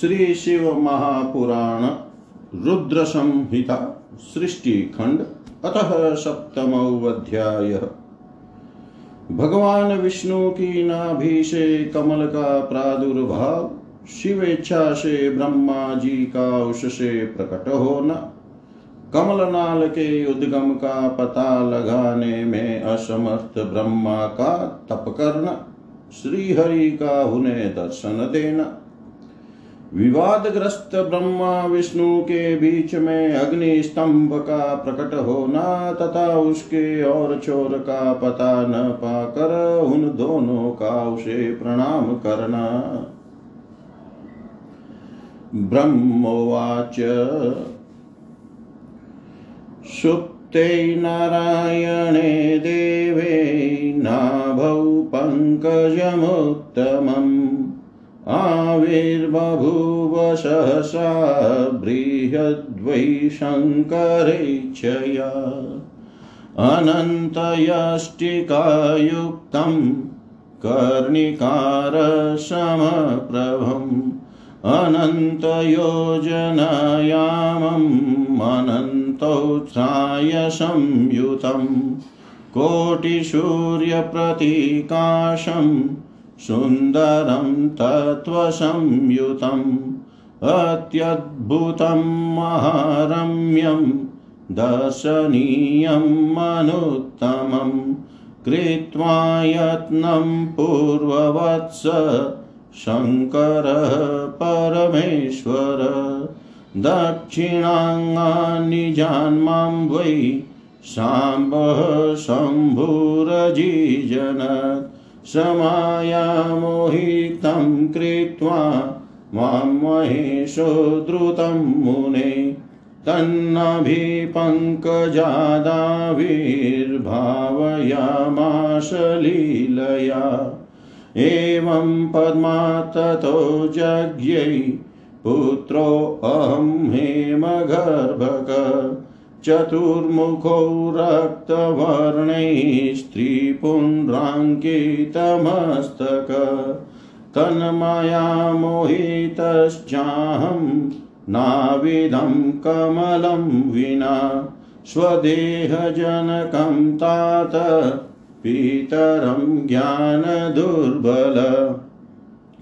श्री शिव महापुराण रुद्र संहिता सृष्टि खंड अतः सप्तम अध्याय भगवान विष्णु की नाभि से कमल का प्रादुर्भाव, शिवेच्छा से ब्रह्मा जी का उससे प्रकट होना, कमल नाल के उद्गम का पता लगाने में असमर्थ ब्रह्मा का तप करना श्री हरि का उन्हें दर्शन देना। विवादग्रस्त ब्रह्मा विष्णु के बीच में अग्नि स्तंभ का प्रकट होना तथा उसके और चोर का पता न पाकर उन दोनों का उसे प्रणाम करना। ब्रह्मोवाच, सुप्ते नारायणे देवे नाभौ पङ्कजमुत्तमम् आविर्बभूव सहसा बृहद्वै शङ्करेच्छया अनन्तयष्टिकायुक्तं कर्णिकारसमप्रभम् अनन्तयोजनायामम् अनन्तोत्थाय संयुतं कोटिसूर्यप्रतीकाशम् सुन्दरं तत्त्वसंयुतम् अत्यद्भुतं महारम्यं दर्शनीयम् अनुत्तमं कृत्वा यत्नं पूर्ववत्स शङ्करः परमेश्वर। दक्षिणाङ्गान्निजान्मां वै साम्बः शम्भुरजीजनत् समायामोहितं कृत्वा माँ महेशो द्रुतं मुने तन्नभिपङ्कजादाविर्भावयामाश लीलया। एवं पद्मात् ततो जज्ञै पुत्रोऽहं हेमगर्भक। चतुर्मुखौ रक्तवर्णैः स्त्रीपुण्ड्राङ्कितमस्तक तन्मया मोहितश्चाहं नाविदं कमलं विना स्वदेहजनकं तात पितरं ज्ञानदुर्बल।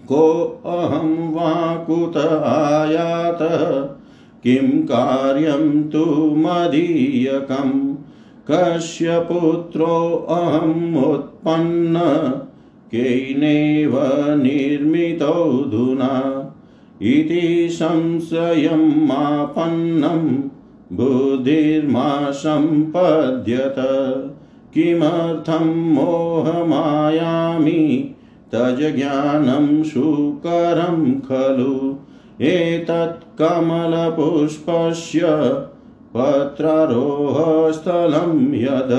कोऽहं वा कुत आयातः किं कार्यं तु मदीयकं? कस्य पुत्रोऽहम् उत्पन्न, केनैव निर्मितोऽधुना इति संशयमापन्नं बुद्धिर्मा सम्पद्यत किमर्थं मोहमायामि? तज्ज्ञानं सुकरं खलु? एतत् कमलपुष्पस्य पत्रारोहस्थलं यद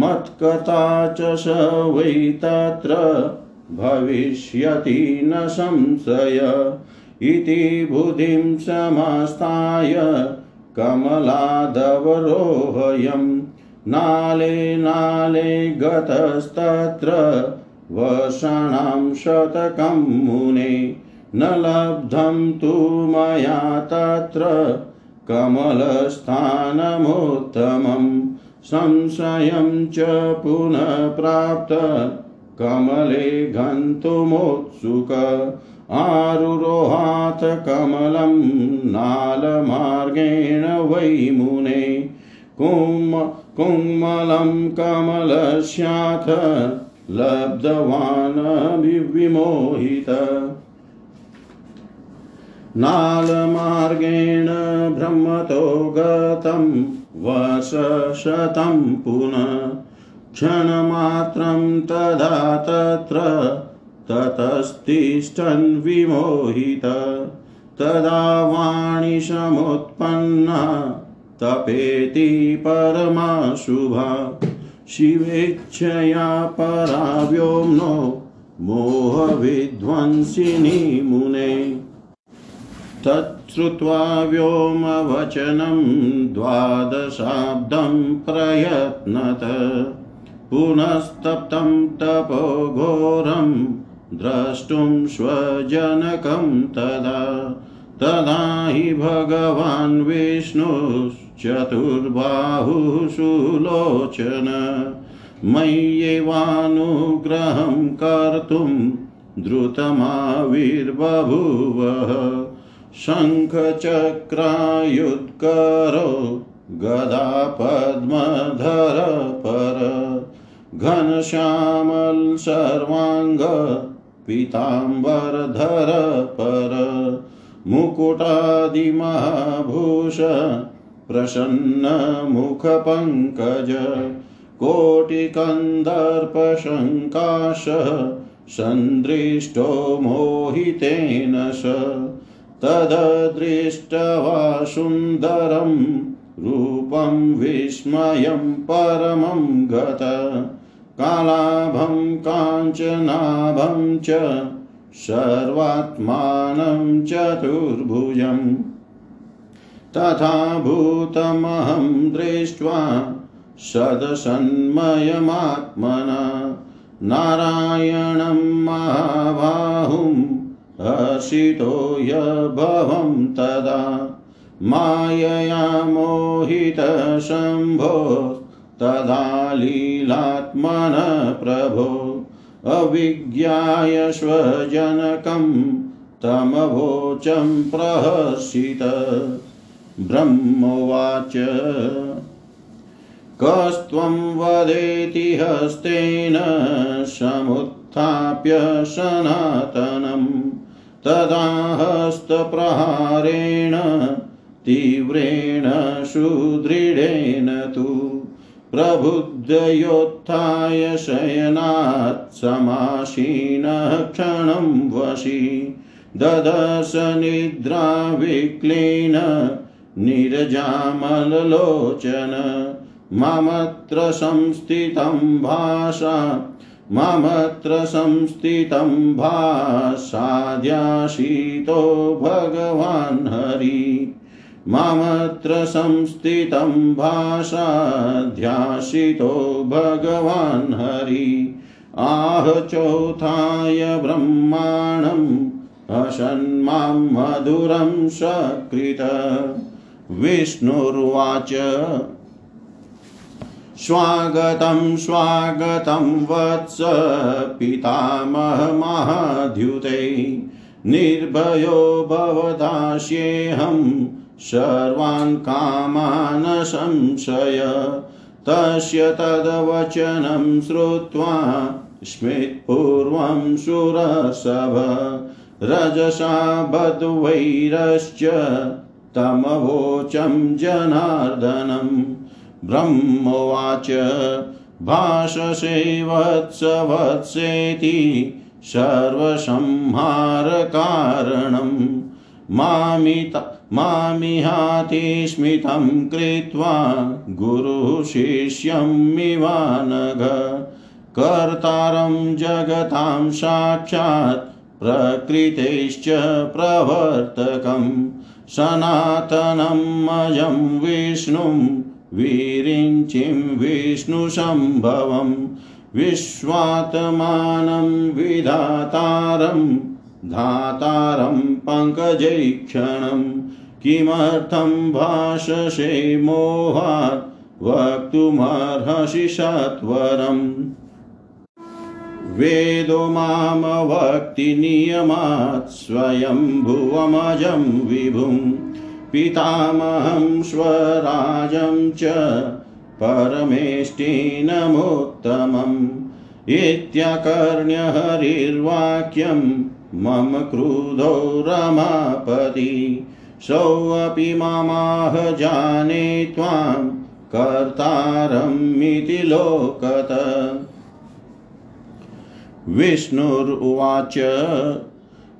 मत्कथा च स वै तत्र भविष्यति न संशय इति बुद्धिं समास्ताय कमलादवरोहयम् नाले नाले गतस्तत्र वषाणां शतकं मुने न लब्धं तु मया तत्र कमलस्थानमुत्तमं संशयं च पुनः प्राप्त कमले गन्तुमोत्सुक आरुरोहात् कमलं नालमार्गेण वै मुने। कुम कुङ्मलं कमलस्याथ लब्धवान् नालमार्गेण ब्रह्मतो गतं वशशतं पुनः। क्षणमात्रं तदा तत्र ततस्तिष्ठन् विमोहित। तदा वाणी समुत्पन्ना तपेति परमाशुभा शिवेच्छया परा व्योम्नो मोहविध्वंसिनी मुने। तच्छ्रुत्वा व्योमवचनं द्वादशाब्दं प्रयत्नत। पुनस्तप्तं तपोघोरं द्रष्टुं स्वजनकं तदा। तदा हि भगवान् विष्णुश्चतुर्बाहुः सुलोचन मय्येवानुग्रहं कर्तुं द्रुतमाविर्बभूवः। शङ्खचक्रायुत्करो गदा पद्मधर पर। घनश्यामल सर्वाङ्ग पीताम्बरधर पर। मुकुटादिमहाभूष प्रसन्नमुखपङ्कज कोटिकन्दर्पशङ्काश सन्दृष्टो मोहितेन स। तददृष्ट्वा सुन्दरं रूपं विस्मयं परमं गत। कालाभं काञ्चनाभं च सर्वात्मानं चतुर्भुजम् तथा भूतमहं दृष्ट्वा सदसन्मयमात्मना। नारायणं महाबाहुं हर्षितो यभवं तदा मायया मोहितशम्भो तदा लीलात्मन प्रभो। अविज्ञाय स्वजनकं तमवोचं प्रहर्षित। ब्रह्मोवाच। कस्त्वं वदेति हस्तेन समुत्थाप्य सनातनं तदा हस्तप्रहारेण तीव्रेण सुदृढेन तु प्रबुद्धयोत्थाय शयनात् समासीनः क्षणं वशी ददश निद्राविक्लीन निरजामललोचन ममत्र संस्थितं भाषा ममत्र संस्थितं भासाद्याशीतो भगवान् हरि। ममत्र संस्थितं भाषाध्यासितो भगवान् हरि। आह चौथाय ब्रह्माणम् हसन्मां मधुरं सकृत। विष्णुर्वाच स्वागतं स्वागतं वत्स पितामहमहाद्युते निर्भयो भवदास्येऽहं सर्वान् कामान् संशय। तस्य तद्वचनं श्रुत्वा स्मित्पूर्वं सुरसभ। रजसा बद्वैरश्च तमवोचं जनार्दनम्। ब्रह्मोवाच। भाषसे वत्स वत्सेति सर्वसंहारकारणं मामित मामिहाति स्मितं कृत्वा गुरुशिष्यमिवानघ कर्तारं जगतां साक्षात् प्रकृतेश्च प्रवर्तकं सनातनम् विष्णुं विरिञ्चिं विष्णुसम्भवं विश्वात्मानं विधातारं धातारं पङ्कजैक्षणं किमर्थं भाषसे मोहात् वक्तुमर्हसि सत्वरम् वेदो मामवक्तिनियमात् स्वयंभुवमजं विभुं पितामहं स्वराजं च परमेष्टिनमुत्तमम् इत्यकर्ण्यहरिर्वाक्यं मम क्रुधो रमापति। सोऽपि मामाह जाने त्वां कर्तारमिति लोकत। विष्णुरुवाच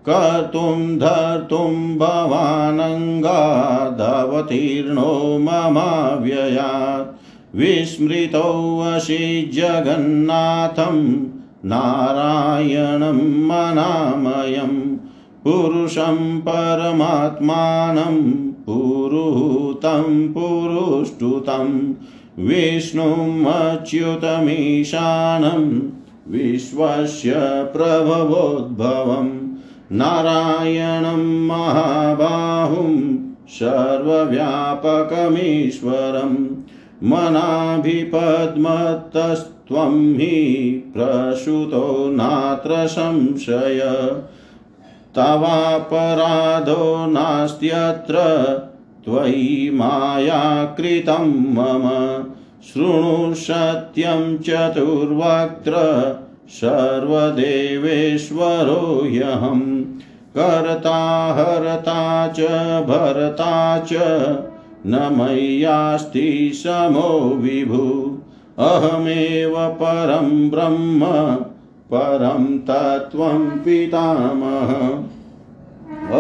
कर्तुं धर्तुं भवानङ्गादवतीर्णो ममाव्ययात्। विस्मृतोऽसि जगन्नाथं नारायणं मनामयं। पुरुषं परमात्मानं पुरुहूतं पुरुष्टुतं। विष्णुमच्युतमीशानं विश्वस्य प्रभवोद्भवम्। नारायणं महाबाहुं सर्वव्यापकमीश्वरं मनाभिपद्मतस्त्वं हि प्रसूतो नात्र संशय। तवापराधो नास्त्यत्र त्वयि मायाकृतं मम। शृणु सत्यं चतुर्वक्त्र सर्वदेवेश्वरो ह्यहम् कर्ता हरता च, भरता च, न मय्यास्ति समो विभु। अहमेव परं ब्रह्म, परं तत्त्वं पितामह।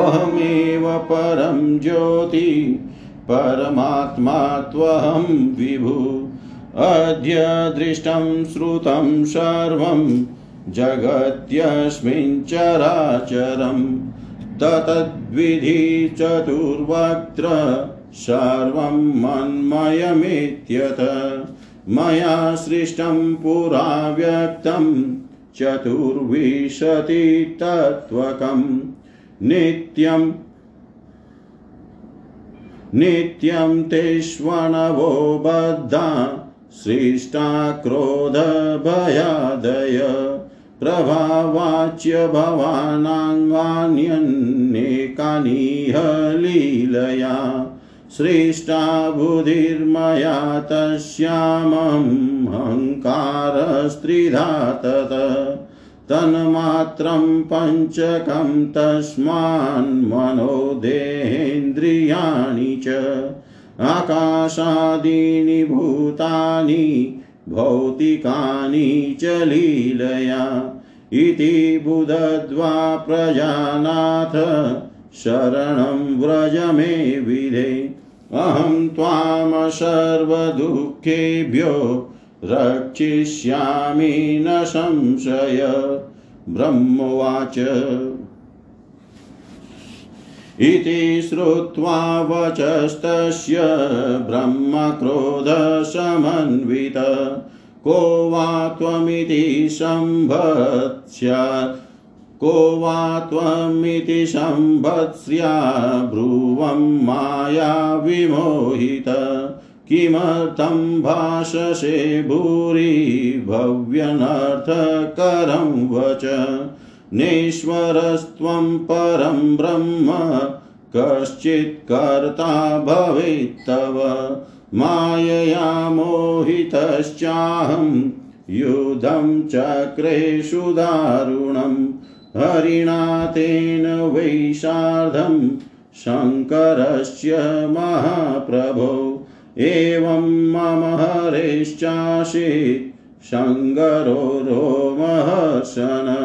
अहमेव परं ज्योति, परमात्मा त्वहं विभु। अद्य दृष्टं श्रुतं सर्वं जगत्यस्मिन् चराचरं ततद्विधि चतुर्वक्त्र सर्वं मन्मयमित्यत मया सृष्टं पुरा व्यक्तं चतुर्विंशतितत्त्वकं नित्यं नित्यं तेष्वणवो बद्धा, सृष्टा क्रोधभयादय प्रभावाच्य भवानाङ्गान्यन्नेकानिह लीलया सृष्टा बुधिर्मया तस्यामम् अहङ्कारस्त्रिधा तत तन्मात्रं पञ्चकं तस्मान्मनो देहेन्द्रियाणि च। आकाशादीनि भूतानि, भौतिकानि च लीलया। इति बुधद्वा प्रजानाथ शरणं व्रज मे विधे। अहं त्वां सर्वदुःखेभ्यो, रक्षिष्यामि न संशय। ब्रह्मवाच। इति श्रुत्वा वचस्तस्य ब्रह्मक्रोधसमन्वित। को वा त्वमिति सम्भत्स्या को वा त्वमिति सम्भत्स्या ब्रुवं माया विमोहित। किमर्थं भाषसे भूरि भव्यनर्थकरं वच। नेश्वरस्त्वं परं ब्रह्म, कश्चित् कर्ता भवेत्तव। मायया मोहितश्चाहं युधं चक्रेषु दारुणं हरिणा तेन वै सार्धं शङ्करस्य महाप्रभो। एवं मम हरेश्चासीत् सङ्गरो रोमहर्षण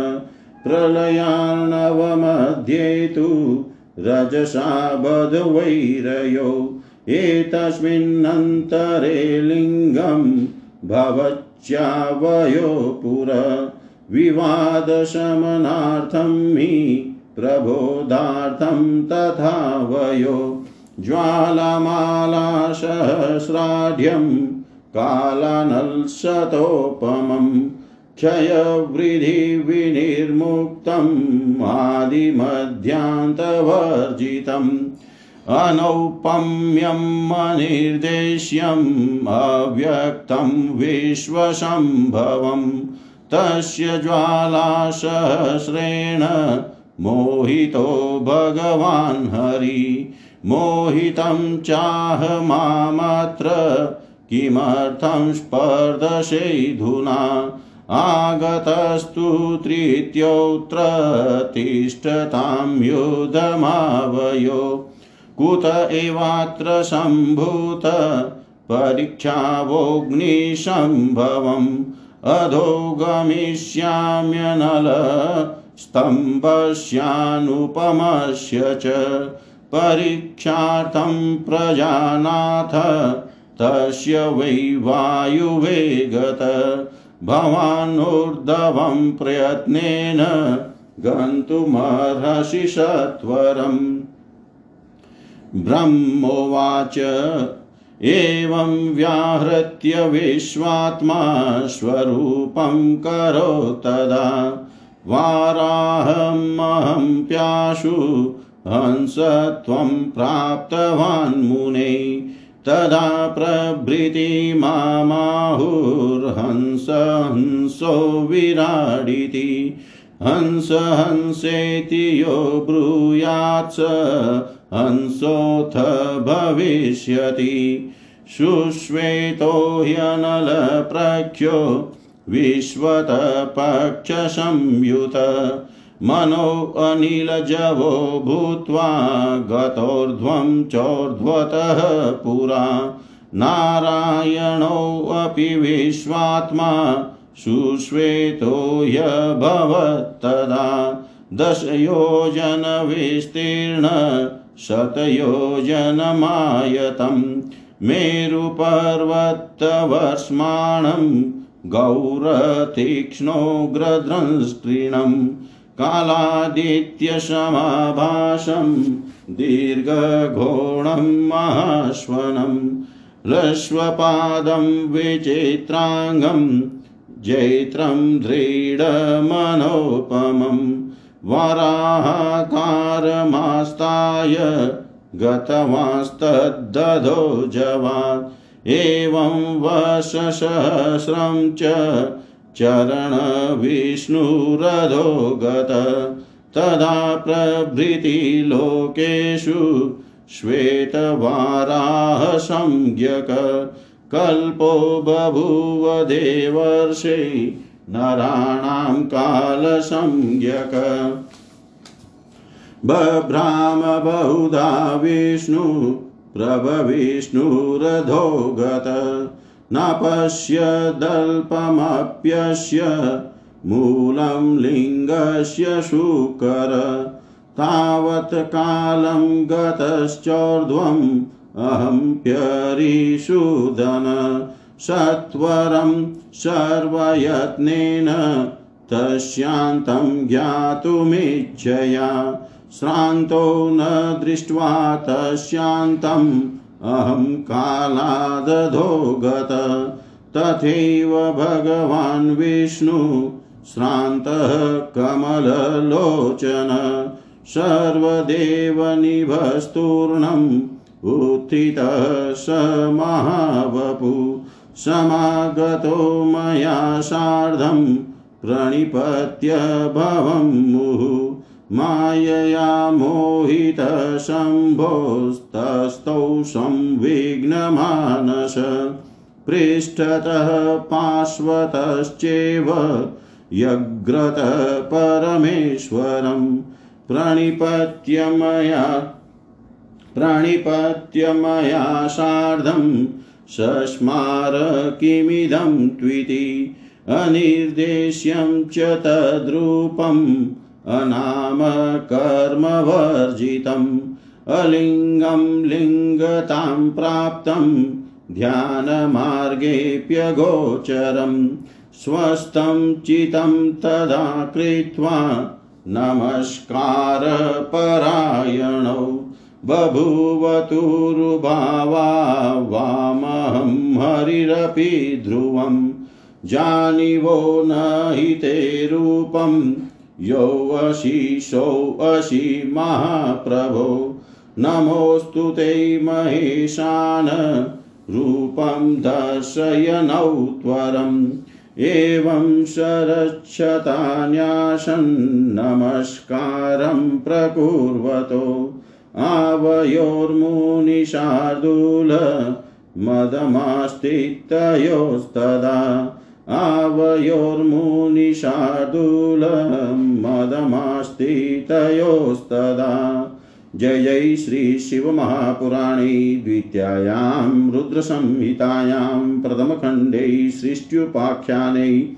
प्रलयार्णवमध्ये तु रजसा बधवैरयो एतस्मिन्नन्तरे लिङ्गं भवच्यावयो पुर विवादशमनार्थं हि प्रबोधार्थं तथा वयो ज्वालामालासहस्राढ्यं कालानल्शतोपमम् क्षयवृद्धिविनिर्मुक्तम् आदिमध्यान्तवर्जितम् अनौपम्यम् अनिर्देश्यम् अव्यक्तं विश्वसम्भवम् तस्य ज्वालासहस्रेण मोहितो भगवान् हरि। मोहितं चाह मामत्र, किमर्थं स्पर्धसेधुना। आगतस्तु तृतीयोऽत्र तिष्ठतां युधमावयो कुत एवात्र सम्भूत परीक्षावोऽग्निसम्भवम् अधो गमिष्याम्यनल स्तम्भस्यानुपमस्य च। परीक्षार्थं प्रजानाथ, तस्य वै वायुवे गत प्रयत्नेन गन्तुमर्हसि सत्वरम्। ब्रह्मोवाच। एवं व्याहृत्य विश्वात्मा स्वरूपं करो तदा। वाराहमहं प्याशु हंसत्वं प्राप्तवान् मुने। तदा प्रभृति मामाहुर्हंस हंसो विराडिति। हंस हंसेति यो ब्रूयात् हंसोऽथ भविष्यति। शुश्वेतो ह्यनलप्रख्यो विश्वतपक्षसंयुत मनो अनिलजवो भूत्वा गतोर्ध्वं चोर्ध्वतः पुरा। नारायणोऽपि विश्वात्मा सुश्वेतो ह्यभवत्तदा। दशयोजनविस्तीर्ण शतयोजनमायतं मेरुपर्वतवर्ष्माणं गौरतीक्ष्णोग्रद्रंस्त्रीणं कालादित्यसमाभासं दीर्घघोणं महाश्वनं लश्वपादं विचित्राङ्गं जैत्रं दृढमनोपमम् वराहकारमास्ताय गतवांस्तद्दधो जवान् एवं वशसहस्रं च चरणविष्णुरधो गत। तदा प्रभृति लोकेषु श्वेतवाराहसंज्ञक। कल्पो बभूव देवर्षे नराणां कालसंज्ञक। बभ्राम बहुधा विष्णु प्रभविष्णुरधो गत न पश्यदल्पमप्यस्य मूलं लिङ्गस्य शूकर। तावत् कालं गतश्चोर्ध्वम्, अहं प्यरीषुदन सत्वरं सर्वयत्नेन तस्यान्तं ज्ञातुमिच्छया। श्रान्तो न दृष्ट्वा तस्यान्तम् अहं कालादधो गत। तथैव भगवान् विष्णु श्रान्तः कमललोचन। सर्वदेवनिभस्तूर्णम् उत्थितः स महावपु। समागतो मया सार्धं प्रणिपत्य भवं मुहुः मायया मोहितशम्भोस्तस्थौ संविघ्नमानस। पृष्ठतः पार्श्वतश्चैव यग्रतः परमेश्वरं। प्रणिपत्य मया सार्धं सस्मार किमिदं त्विति, अनिर्देश्यं च तद्रूपम्, अनामकर्मवर्जितम्, अलिङ्गं लिङ्गतां प्राप्तं ध्यानमार्गेऽप्यगोचरं स्वस्थं चितं तदा कृत्वा नमस्कारपरायणौ। बभूवतुरुभावा वामहं हरिरपि ध्रुवं जानिवो न हि ते रूपं योऽशिषोऽसि महाप्रभो नमोऽस्तु ते महेशान रूपं दर्शयनौ त्वरम् एवं शरच्छतान्यासन् प्रकुर्वतो आवयोर्मुनिशार्दूल मदमास्तितयोस्तदा आवयोर्मुनिशार्दूल मदमास्तितयोस्तदा जय जय श्रीशिवमहापुराणे द्वितीयायां रुद्रसंहितायां प्रथमखण्डे सृष्ट्युपाख्याने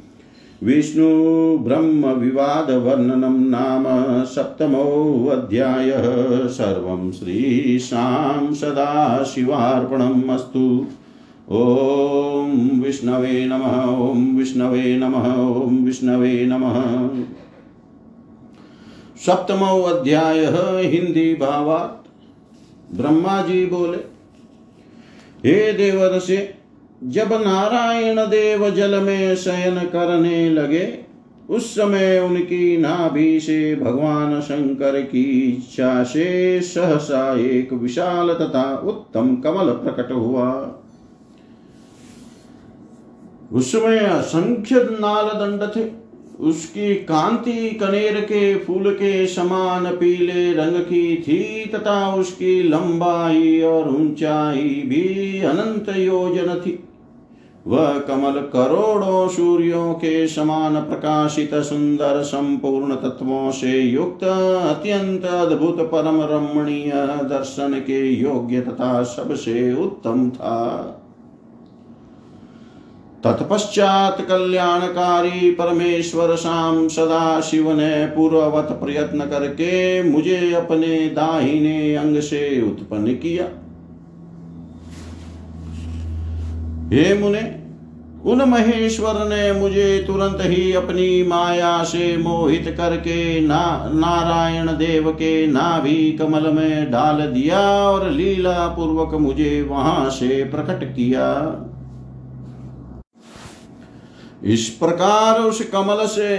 विष्णुब्रह्मविवादवर्णनं नाम सप्तमोऽध्यायः। सर्वं श्रीशां सदाशिवार्पणम् अस्तु। ॐ विष्णवे नमः, ॐ विष्णवे नमः, ॐ विष्णवे नमः। सप्तमो अध्याय हिंदी भावार्थ ब्रह्मा जी बोले, हे देवर से जब नारायण देव जल में शयन करने लगे, उस समय उनकी नाभि से भगवान शंकर की इच्छा से सहसा एक विशाल तथा उत्तम कमल प्रकट हुआ। उसमें असंख्य नाल दंड थे। उसकी कांति कनेर के फूल के समान पीले रंग की थी तथा उसकी लंबाई और ऊंचाई भी अनंत योजन थी। वह कमल करोड़ों सूर्यों के समान प्रकाशित सुंदर संपूर्ण तत्वों से युक्त, अत्यंत अद्भुत परम रमणीय दर्शन के योग्य तथा सबसे उत्तम था। तत्पश्चात कल्याणकारी परमेश्वर शाम सदा शिव ने पूर्ववत प्रयत्न करके मुझे अपने दाहिने अंग से उत्पन्न किया। हे मुने उन महेश्वर ने मुझे तुरंत ही अपनी माया से मोहित करके ना, नारायण देव के नाभि कमल में डाल दिया और लीला पूर्वक मुझे वहाँ से प्रकट किया। इस प्रकार उस कमल से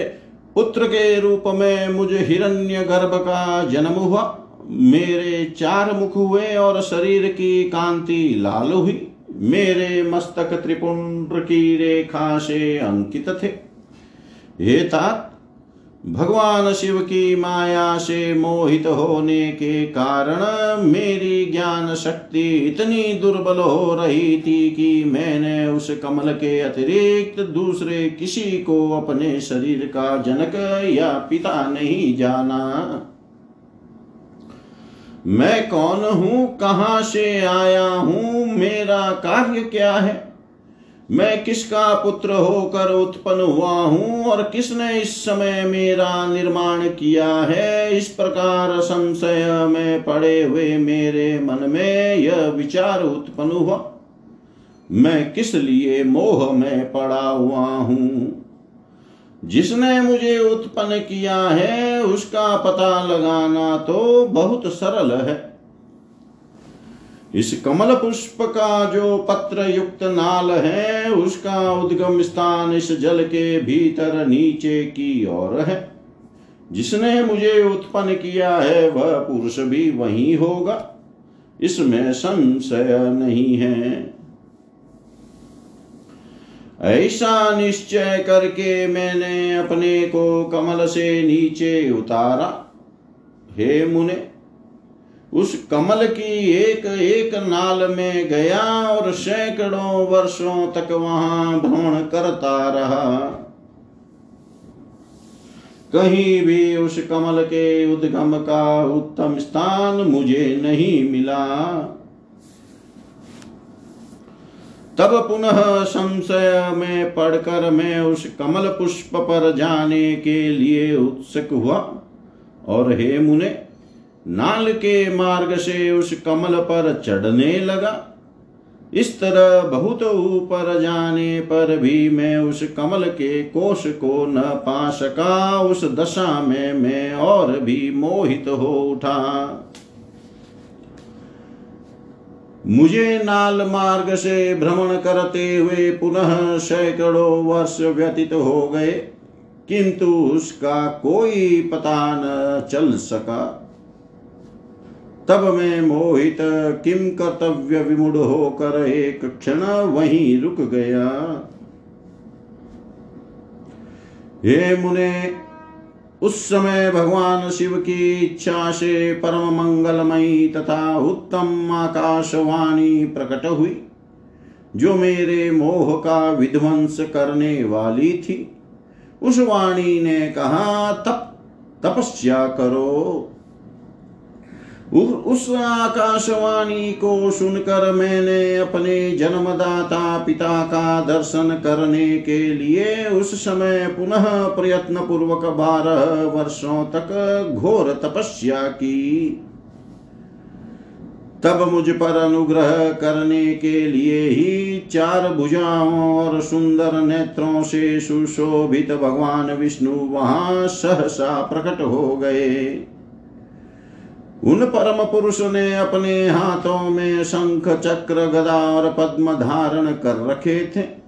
पुत्र के रूप में मुझे हिरण्य गर्भ का जन्म हुआ। मेरे चार मुख हुए और शरीर की कांति लाल हुई। मेरे मस्तक त्रिपुंड की रेखा से अंकित थे। हे तात, भगवान शिव की माया से मोहित होने के कारण मेरी ज्ञान शक्ति इतनी दुर्बल हो रही थी कि मैंने उस कमल के अतिरिक्त दूसरे किसी को अपने शरीर का जनक या पिता नहीं जाना। मैं कौन हूँ? कहाँ से आया हूँ? मेरा कार्य क्या है? मैं किसका पुत्र होकर उत्पन्न हुआ हूँ और किसने इस समय मेरा निर्माण किया है? इस प्रकार संशय में पड़े हुए मेरे मन में यह विचार उत्पन्न हुआ। मैं किस लिए मोह में पड़ा हुआ हूँ? जिसने मुझे उत्पन्न किया है, उसका पता लगाना तो बहुत सरल है। इस कमल पुष्प का जो पत्र युक्त नाल है, उसका उद्गम स्थान इस जल के भीतर नीचे की ओर है। जिसने मुझे उत्पन्न किया है, वह पुरुष भी वही होगा। इसमें संशय नहीं है। ऐसा निश्चय करके मैंने अपने को कमल से नीचे उतारा। हे मुने, उस कमल की एक एक नाल में गया और सैकड़ों वर्षों तक वहाँ भ्रमण करता रहा। कहीं भी उस कमल के उद्गम का उत्तम स्थान मुझे नहीं मिला। तब पुनः संशय में पढ़कर मैं उस कमल पुष्प पर जाने के लिए उत्सुक हुआ। और हे मुने, नाल के मार्ग से उस कमल पर चढ़ने लगा। इस तरह बहुत ऊपर जाने पर भी मैं उस कमल के कोष को न पा सका। उस दशा में मैं और भी मोहित हो उठा। मुझे नाल मार्ग से भ्रमण करते हुए पुनः सैकड़ों वर्ष व्यतीत हो गए, किंतु उसका कोई पता न चल सका। तब मैं मोहित किम कर्तव्य विमुड होकर एक क्षण वहीं रुक गया। हे मुने उस समय भगवान शिव की इच्छा से परम मंगलमयी तथा उत्तम आकाशवाणी प्रकट हुई, जो मेरे मोह का विध्वंस करने वाली थी। उस वाणी ने कहा, तप, तपस्या करो। उस आकाशवाणी को सुनकर मैंने अपने जन्मदाता पिता का दर्शन करने के लिए उस समय पुनः प्रयत्न पूर्वक बारह वर्षों तक घोर तपस्या की। तब मुझ पर अनुग्रह करने के लिए ही चार भुजाओं और सुंदर नेत्रों से सुशोभित भगवान विष्णु वहाँ सहसा प्रकट हो गए। उन परम पुरुष ने अपने हाथों में शंख, चक्र, गदा और पद्म धारण कर रखे थे।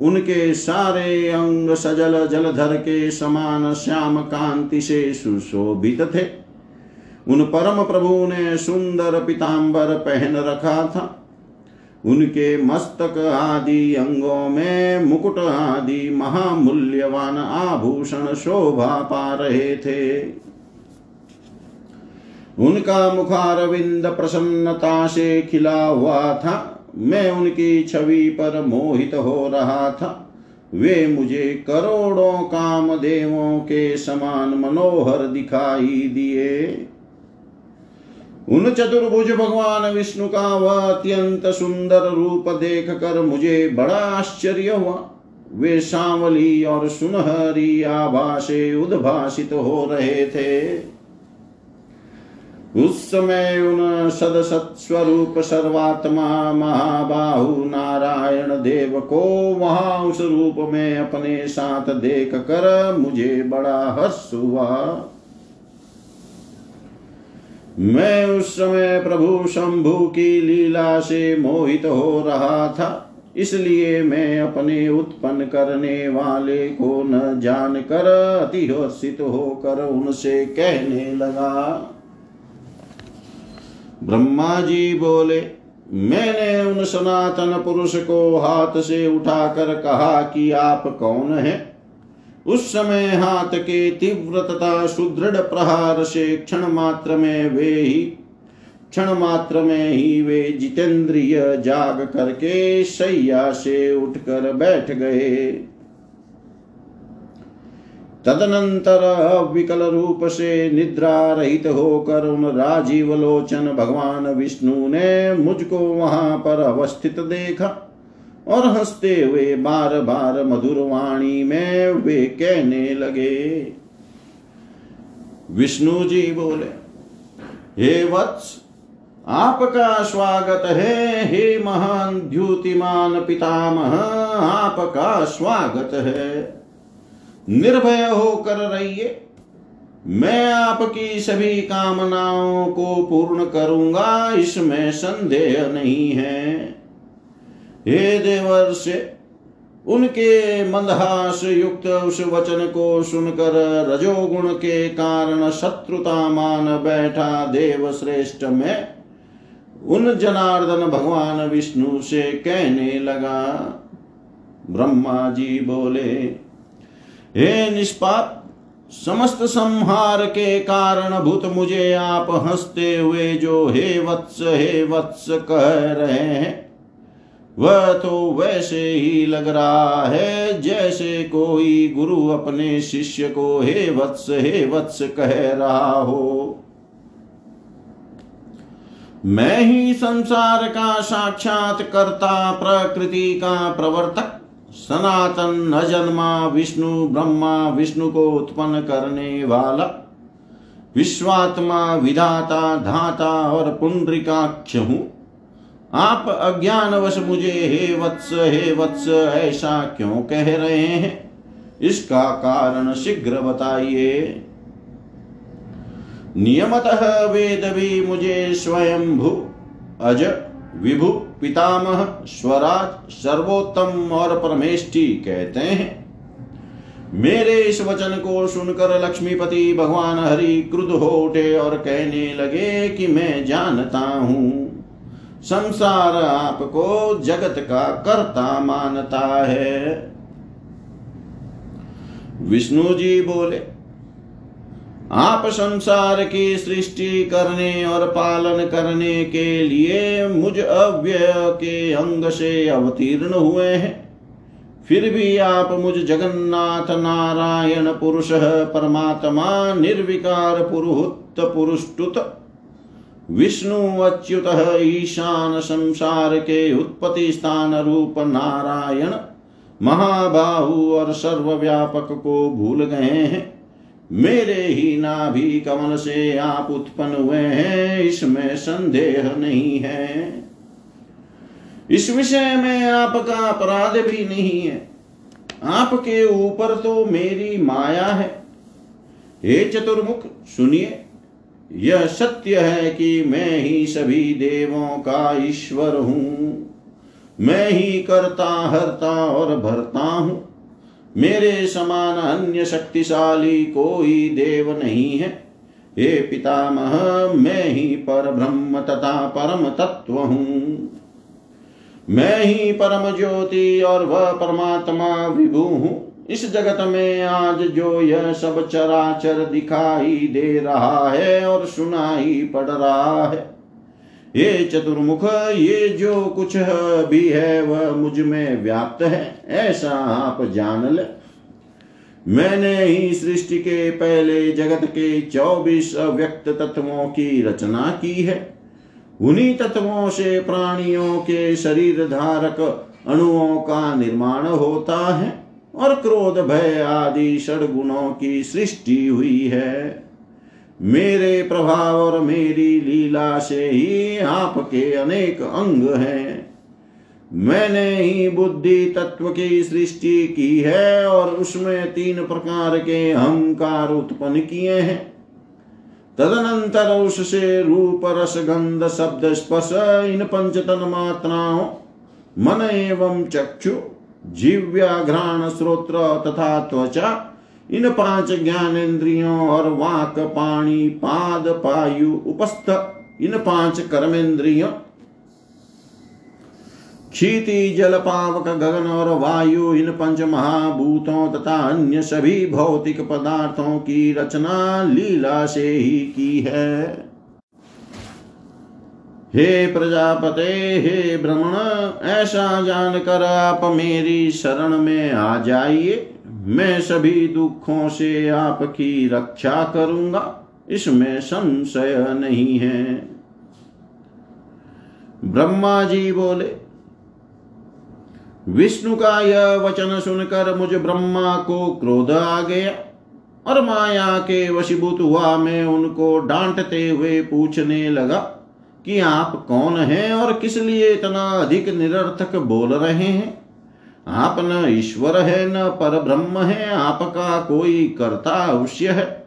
उनके सारे अंग सजल जलधर के समान श्याम कांति से सुशोभित थे। उन परम प्रभु ने सुंदर पिताम्बर पहन रखा था। उनके मस्तक आदि अंगों में मुकुट आदि महामूल्यवान आभूषण शोभा पा रहे थे। उनका मुखारविंद प्रसन्नता से खिला हुआ था। मैं उनकी छवि पर मोहित हो रहा था। वे मुझे करोड़ों काम देवों के समान मनोहर दिखाई दिए। उन चतुर्भुज भगवान विष्णु का वह अत्यंत सुंदर रूप देख कर मुझे बड़ा आश्चर्य हुआ। वे सांवली और सुनहरी आभा से उद्भाषित हो रहे थे। उस समय उन सदसत स्वरूप सर्वात्मा महाबाहु नारायण देव को वहाँ उस रूप में अपने साथ देख कर मुझे बड़ा हर्ष हुआ। मैं उस समय प्रभु शंभु की लीला से मोहित हो रहा था, इसलिए मैं अपने उत्पन्न करने वाले को न जान कर अति हर्षित होकर उनसे कहने लगा। ब्रह्मा जी बोले, मैंने उन सनातन पुरुष को हाथ से उठाकर कहा कि आप कौन हैं? उस समय हाथ के तीव्र तथा सुदृढ़ प्रहार से क्षण मात्र में वे ही, क्षण मात्र में ही वे जितेंद्रिय जाग करके सैया से उठकर बैठ गए। तदनंतर विकल रूप से निद्रा रहित होकर उन राजीव लोचन भगवान विष्णु ने मुझको वहाँ पर अवस्थित देखा और हँसते हुए बार बार मधुर वाणी में वे कहने लगे। विष्णु जी बोले, हे वत्स, आपका स्वागत है। हे महान द्युतिमान पितामह, आपका स्वागत है। निर्भय होकर रहिए। मैं आपकी सभी कामनाओं को पूर्ण करूँगा, इसमें संदेह नहीं है। हे देवर्ष, उनके मंदहास युक्त उस वचन को सुनकर रजोगुण के कारण शत्रुता मान बैठा देव श्रेष्ठ में, उन जनार्दन भगवान विष्णु से कहने लगा, ब्रह्मा जी बोले हे निष्पाप, समस्त संहार के कारण भूत मुझे आप हँसते हुए जो हे वत्स हे वत्स कह रहे हैं, वह तो वैसे ही लग रहा है जैसे कोई गुरु अपने शिष्य को हे वत्स हे वत्स कह रहा हो। मैं ही संसार का साक्षात करता प्रकृति का प्रवर्तक सनातन अजन्मा विष्णु, ब्रह्मा विष्णु को उत्पन्न करने वाला, विश्वात्मा, विधाता, धाता और पुंड्रिकाक्ष हूँ। आप अज्ञानवश मुझे, हे वत्स हे वत्स, ऐसा क्यों कह रहे हैं? इसका कारण शीघ्र बताइए। नियमतः वेद भी मुझे स्वयं भू अज विभु पितामह, स्वराज, सर्वोत्तम और परमेष्टि कहते हैं। मेरे इस वचन को सुनकर लक्ष्मीपति भगवान हरि क्रुद्ध हो उठे और कहने लगे कि मैं जानता हूँ। संसार आपको जगत का कर्ता मानता है। विष्णु जी बोले आप संसार की सृष्टि करने और पालन करने के लिए मुझ अव्यय के अंग से अवतीर्ण हुए हैं। फिर भी आप मुझ जगन्नाथ नारायण पुरुष परमात्मा निर्विकार पुरुहुत पुरुष्टुत विष्णु अच्युत ईशान संसार के उत्पत्ति स्थान रूप नारायण। महाबाहु और सर्वव्यापक को भूल गए हैं। मेरे ही नाभि कमल से आप उत्पन्न हुए हैं, इसमें संदेह नहीं है। इस विषय में आपका अपराध भी नहीं है। आपके ऊपर तो मेरी माया है। हे चतुर्मुख, सुनिए, यह सत्य है कि मैं ही सभी देवों का ईश्वर हूँ। मैं ही करता, हरता और भरता हूँ। मेरे समान अन्य शक्तिशाली कोई देव नहीं है। हे पितामह, मैं ही पर ब्रह्म तथा परम तत्व हूँ। मैं ही परम ज्योति और वह परमात्मा विभु हूँ। इस जगत में आज जो यह सब चराचर दिखाई दे रहा है और सुनाई पड़ रहा है। ये चतुर्मुख, ये जो कुछ भी है, वह मुझमें व्याप्त है। ऐसा आप जान ले। मैंने ही सृष्टि के पहले जगत के चौबीस अव्यक्त तत्वों की रचना की है। उन्हीं तत्वों से प्राणियों के शरीर धारक अणुओं का निर्माण होता है और क्रोध, भय आदि षड गुणों की सृष्टि हुई है। मेरे प्रभाव और मेरी लीला से ही आपके अनेक अंग हैं। मैंने ही बुद्धि तत्व की सृष्टि की है और उसमें तीन प्रकार के अहंकार उत्पन्न किए हैं। तदनंतर उससे रूप, रस, गंध, शब्द, स्पर्श, इन पंच तन मात्राओं, मन एवं चक्षु जीव्या घ्राण श्रोत्र तथा त्वचा इन पाँच ज्ञान इंद्रियों और वाक, पाणी, पाद, पायु उपस्थ इन पाँच कर्मेंद्रियों क्षीति, जल, पावक, गगन और वायु इन पंच महाभूतों तथा अन्य सभी भौतिक पदार्थों की रचना लीला से ही की है। हे प्रजापते, हे भ्रमण ऐसा जानकर आप मेरी शरण में आ जाइए। मैं सभी दुखों से आपकी रक्षा करूँगा। इसमें संशय नहीं है। ब्रह्मा जी बोले, विष्णु का यह वचन सुनकर मुझ ब्रह्मा को क्रोध आ गया और माया के वशीभूत हुआ मैं उनको डांटते हुए पूछने लगा कि आप कौन हैं और किस लिए इतना अधिक निरर्थक बोल रहे हैं? आप न ईश्वर है, न पर ब्रह्म है, आपका कोई कर्ता अवश्य है।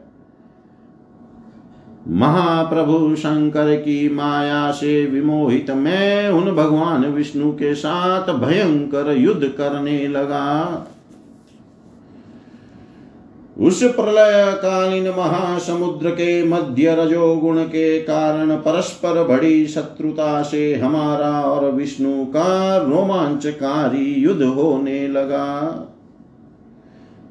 महाप्रभु शंकर की माया से विमोहित मैं उन भगवान विष्णु के साथ भयंकर युद्ध करने लगा। उस प्रलय कालीन महासमुद्र के मध्य रजोगुण के कारण परस्पर बड़ी शत्रुता से हमारा और विष्णु का रोमांचकारी युद्ध होने लगा।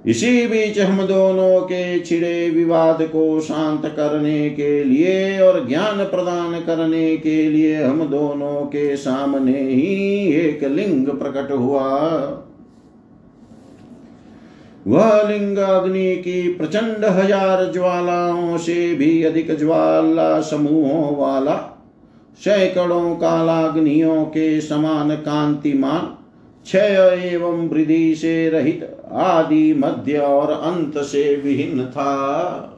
इसी बीच हम दोनों के छिड़े विवाद को शांत करने के लिए और ज्ञान प्रदान करने के लिए हम दोनों के सामने ही एक लिंग प्रकट हुआ। वह लिंग अग्नि की प्रचंड हज़ार ज्वालाओं से भी अधिक ज्वाला समूहों वाला, सैकड़ों कालाग्नियों के समान कांतिमान, क्षय एवं वृद्धि से रहित आदि मध्य और अंत से विहीन था।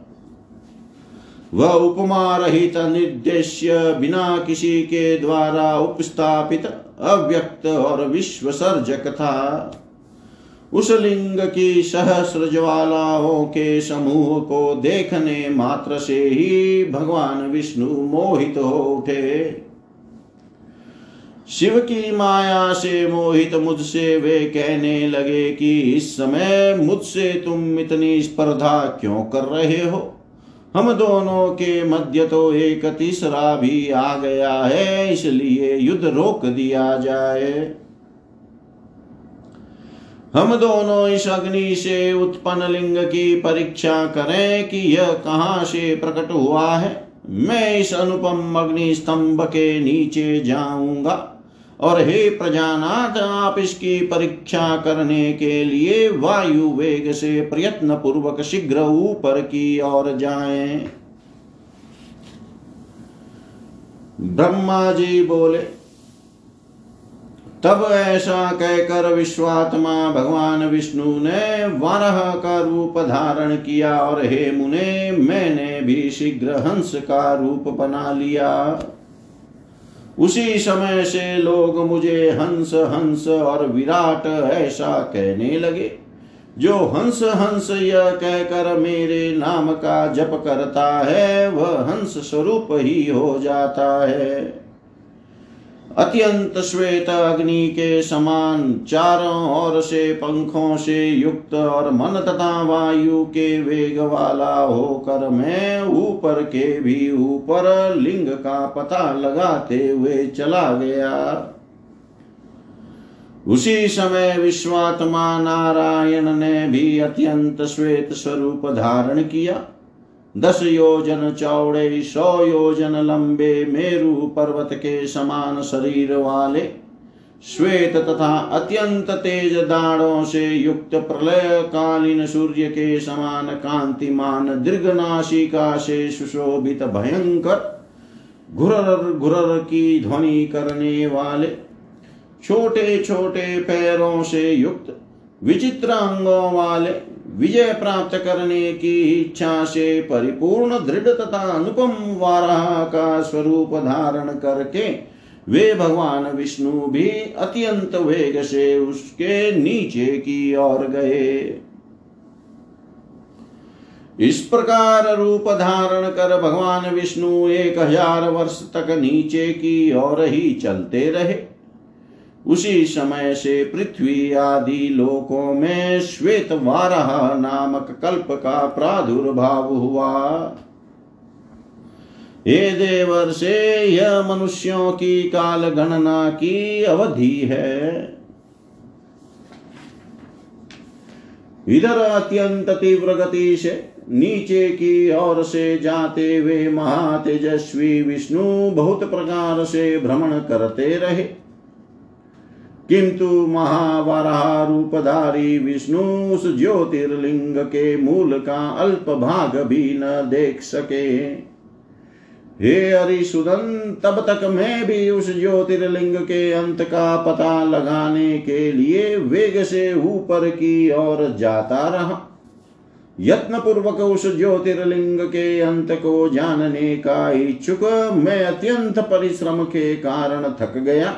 वह उपमा रहित निर्देश्य बिना किसी के द्वारा उपस्थापित, अव्यक्त और विश्वसर्जक था। उस लिंग की सहस्र ज्वालाओं के समूह को देखने मात्र से ही भगवान विष्णु मोहित हो उठे। शिव की माया से मोहित मुझसे वे कहने लगे कि इस समय मुझसे तुम इतनी स्पर्धा क्यों कर रहे हो? हम दोनों के मध्य तो एक तीसरा भी आ गया है, इसलिए युद्ध रोक दिया जाए। हम दोनों इस अग्नि से उत्पन्न लिंग की परीक्षा करें कि यह कहाँ से प्रकट हुआ है मैं इस अनुपम अग्नि स्तंभ के नीचे जाऊँगा और हे प्रजानाथ, आप इसकी परीक्षा करने के लिए वायु वेग से प्रयत्न पूर्वक शीघ्र ऊपर की ओर जाएँ। ब्रह्मा जी बोले तब ऐसा कहकर विश्वात्मा भगवान विष्णु ने वारह का रूप धारण किया और हे मुने, मैंने भी शीघ्र हंस का रूप बना लिया। उसी समय से लोग मुझे हंस हंस और विराट ऐसा कहने लगे, जो हंस हंस यह कहकर मेरे नाम का जप करता है, वह हंस स्वरूप ही हो जाता है। अत्यंत श्वेत अग्नि के समान चारों ओर से, पंखों से युक्त और मन तथा वायु के वेग वाला होकर मैं ऊपर के भी ऊपर लिंग का पता लगाते हुए चला गया। उसी समय विश्वात्मा नारायण ने भी अत्यंत श्वेत स्वरूप धारण किया। दस योजन चौड़े, सौ योजन लंबे, मेरु पर्वत के समान शरीर वाले, श्वेत तथा अत्यंत तेज दाढ़ों से युक्त प्रलय कालीन सूर्य के समान कांतिमान दीर्घ नाशिका से सुशोभित भयंकर, घुरर घुरर की ध्वनि करने वाले छोटे छोटे पैरों से युक्त विचित्र अंगों वाले विजय प्राप्त करने की इच्छा से परिपूर्ण दृढ़ तथा अनुपम वाराह का स्वरूप धारण करके वे भगवान विष्णु भी अत्यंत वेग से उसके नीचे की ओर गए। इस प्रकार रूप धारण कर भगवान विष्णु एक हज़ार वर्ष तक नीचे की ओर ही चलते रहे। उसी समय से पृथ्वी आदि लोकों में श्वेत वारह नामक कल्प का प्रादुर्भाव हुआ। हे देवर से यह मनुष्यों की काल गणना की अवधि है। इधर अत्यंत तीव्र गति से नीचे की ओर से जाते हुए महातेजस्वी विष्णु बहुत प्रकार से भ्रमण करते रहे। किंतु महावराह रूपधारी विष्णु उस ज्योतिर्लिंग के मूल का अल्प भाग भी न देख सके। हे हरिशुदन तब तक मैं भी उस ज्योतिर्लिंग के अंत का पता लगाने के लिए वेग से ऊपर की ओर जाता रहा। यत्न पूर्वक उस ज्योतिर्लिंग के अंत को जानने का इच्छुक मैं अत्यंत परिश्रम के कारण थक गया।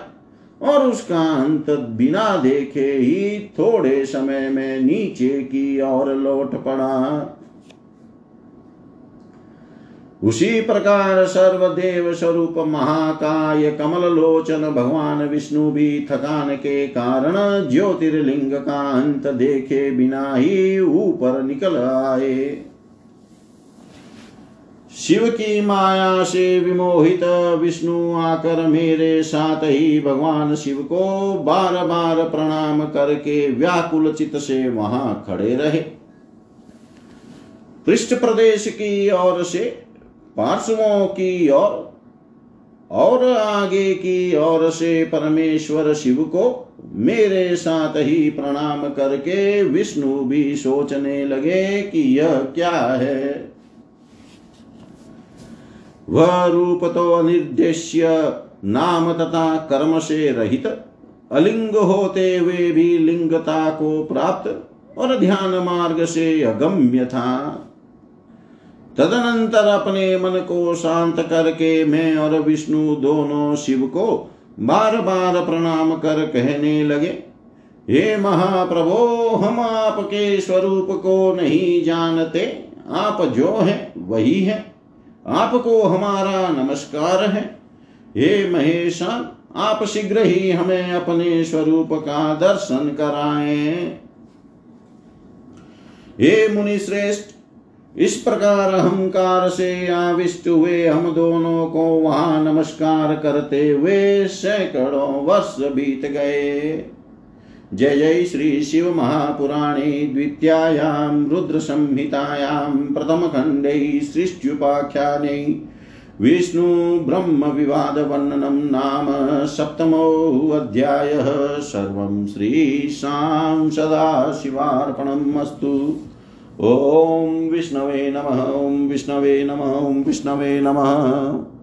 और उसका अंत बिना देखे ही थोड़े समय में नीचे की ओर लौट पड़ा। उसी प्रकार सर्वदेव स्वरूप महाकाय कमल लोचन भगवान विष्णु भी थकान के कारण ज्योतिर्लिंग का अंत देखे बिना ही ऊपर निकल आए। शिव की माया से विमोहित विष्णु आकर मेरे साथ ही भगवान शिव को बार बार प्रणाम करके व्याकुल चित से वहाँ खड़े रहे। पृष्ठ प्रदेश की ओर से पार्श्वों की ओर और आगे की ओर से परमेश्वर शिव को मेरे साथ ही प्रणाम करके विष्णु भी सोचने लगे कि यह क्या है। वह रूप तो अनिर्देश्य नाम तथा कर्म से रहित। अलिंग होते हुए भी लिंगता को प्राप्त और ध्यान मार्ग से अगम्य था। तदनंतर अपने मन को शांत करके मैं और विष्णु दोनों शिव को बार बार प्रणाम कर कहने लगे, हे महाप्रभो, हम आपके स्वरूप को नहीं जानते। आप जो है, वही है। आपको हमारा नमस्कार है। हे महेशा, आप शीघ्र ही हमें अपने स्वरूप का दर्शन कराएँ। हे मुनि श्रेष्ठ इस प्रकार अहंकार से आविष्ट हुए हम दोनों को वहाँ नमस्कार करते हुए सैकड़ों वर्ष बीत गए। जय जय श्री शिव महापुराणे द्वितीयायां रुद्रसंहितायां प्रथमखण्डे सृष्ट्युपाख्याने विष्णु ब्रह्म विवादवर्णनं नाम सप्तमोऽध्यायः सर्वं श्रीशां सदाशिवार्पणम् अस्तु। ॐ विष्णवे नमः, ॐ विष्णवे नमः, ॐ विष्णवे नमः।